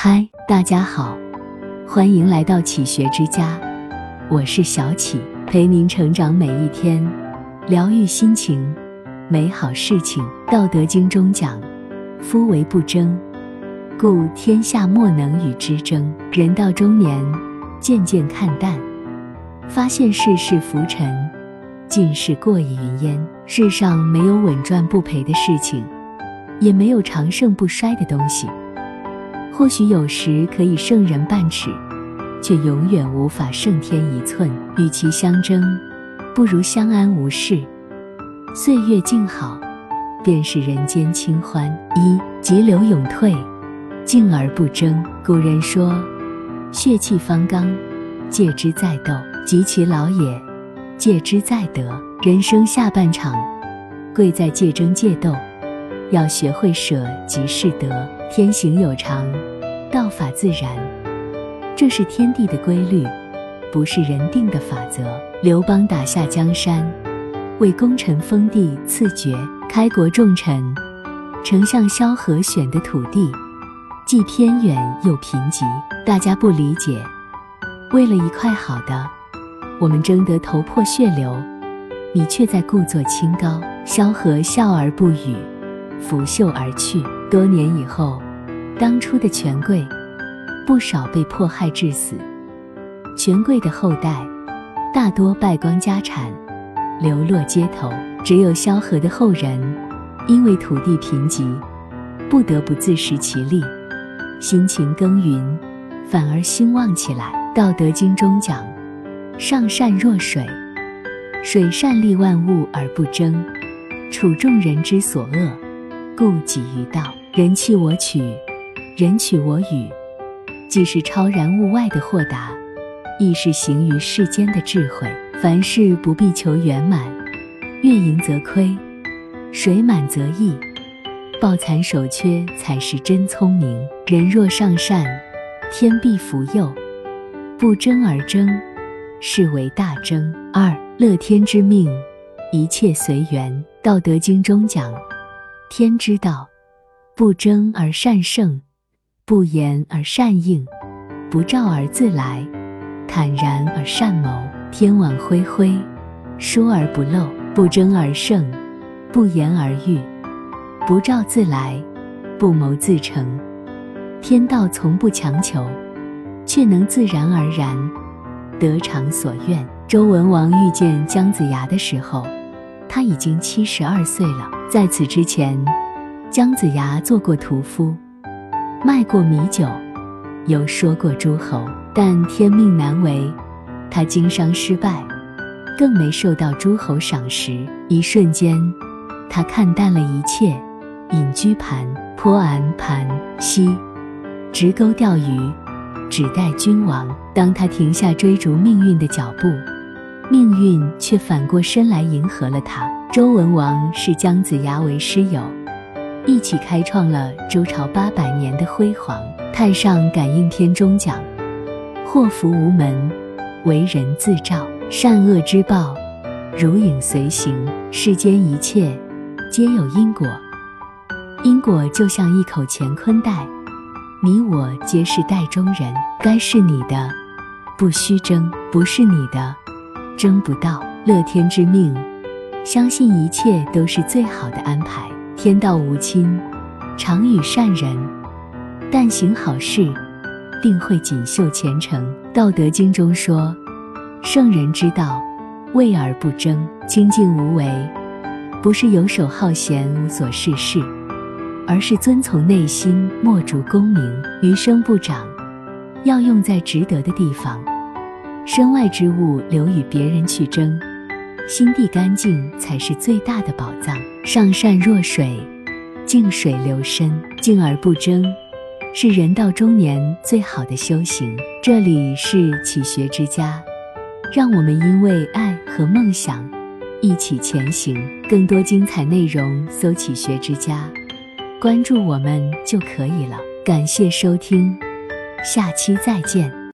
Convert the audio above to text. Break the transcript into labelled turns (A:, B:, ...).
A: 嗨，大家好，欢迎来到启学之家，我是小启，陪您成长每一天，疗愈心情，美好事情。道德经中讲：“夫为不争，故天下莫能与之争。”人到中年，渐渐看淡，发现世事浮沉，尽是过眼云烟。世上没有稳赚不赔的事情，也没有长盛不衰的东西。或许有时可以胜人半尺，却永远无法胜天一寸。与其相争，不如相安无事。岁月静好，便是人间清欢。一急流勇退，静而不争。古人说：“血气方刚，戒之在斗；及其老也，戒之在得。”人生下半场，贵在戒争戒斗，要学会舍即是得。天行有常，道法自然，这是天地的规律，不是人定的法则。刘邦打下江山，为功臣封地赐爵，开国重臣，丞相萧何选的土地既偏远又贫瘠，大家不理解。为了一块好的，我们争得头破血流，你却在故作清高。萧何笑而不语，拂袖而去。多年以后，当初的权贵不少被迫害致死，权贵的后代大多败光家产，流落街头。只有萧何的后人，因为土地贫瘠，不得不自食其力，辛勤耕耘，反而兴旺起来。《道德经》中讲：“上善若水，水善利万物而不争，处众人之所恶，故几于道。”人弃我取，人取我予，既是超然物外的豁达，亦是行于世间的智慧。凡事不必求圆满，月盈则亏，水满则溢，抱残守缺才是真聪明。人若上善，天必福佑；不争而争，是为大争。二乐天之命，一切随缘。道德经中讲：天之道。不争而善胜，不言而善应，不召而自来，坦然而善谋。天网恢恢，疏而不漏。不争而胜，不言而喻，不召自来，不谋自成。天道从不强求，却能自然而然得偿所愿。周文王遇见姜子牙的时候，他已经七十二岁了。在此之前。姜子牙做过屠夫，卖过米酒，又说过诸侯，但天命难违，他经商失败，更没受到诸侯赏识。一瞬间，他看淡了一切，隐居盘坡岸盘溪，直钩钓鱼，只待君王。当他停下追逐命运的脚步，命运却反过身来迎合了他。周文王视姜子牙为师友。一起开创了周朝八百年的辉煌。《太上感应篇》中讲：“祸福无门，为人自照；善恶之报，如影随形。世间一切皆有因果，因果就像一口乾坤袋，你我皆是袋中人。该是你的，不须争；不是你的，争不到。乐天之命，相信一切都是最好的安排。”天道无亲，常与善人；但行好事，定会锦绣前程。道德经中说：“圣人之道，位而不争，清静无为，不是游手好闲、无所事事，而是遵从内心，莫逐功名。余生不长，要用在值得的地方。身外之物，留与别人去争。”心地干净才是最大的宝藏。上善若水，静水流深，静而不争，是人到中年最好的修行。这里是启学之家，让我们因为爱和梦想一起前行。更多精彩内容，搜“启学之家”，关注我们就可以了。感谢收听，下期再见。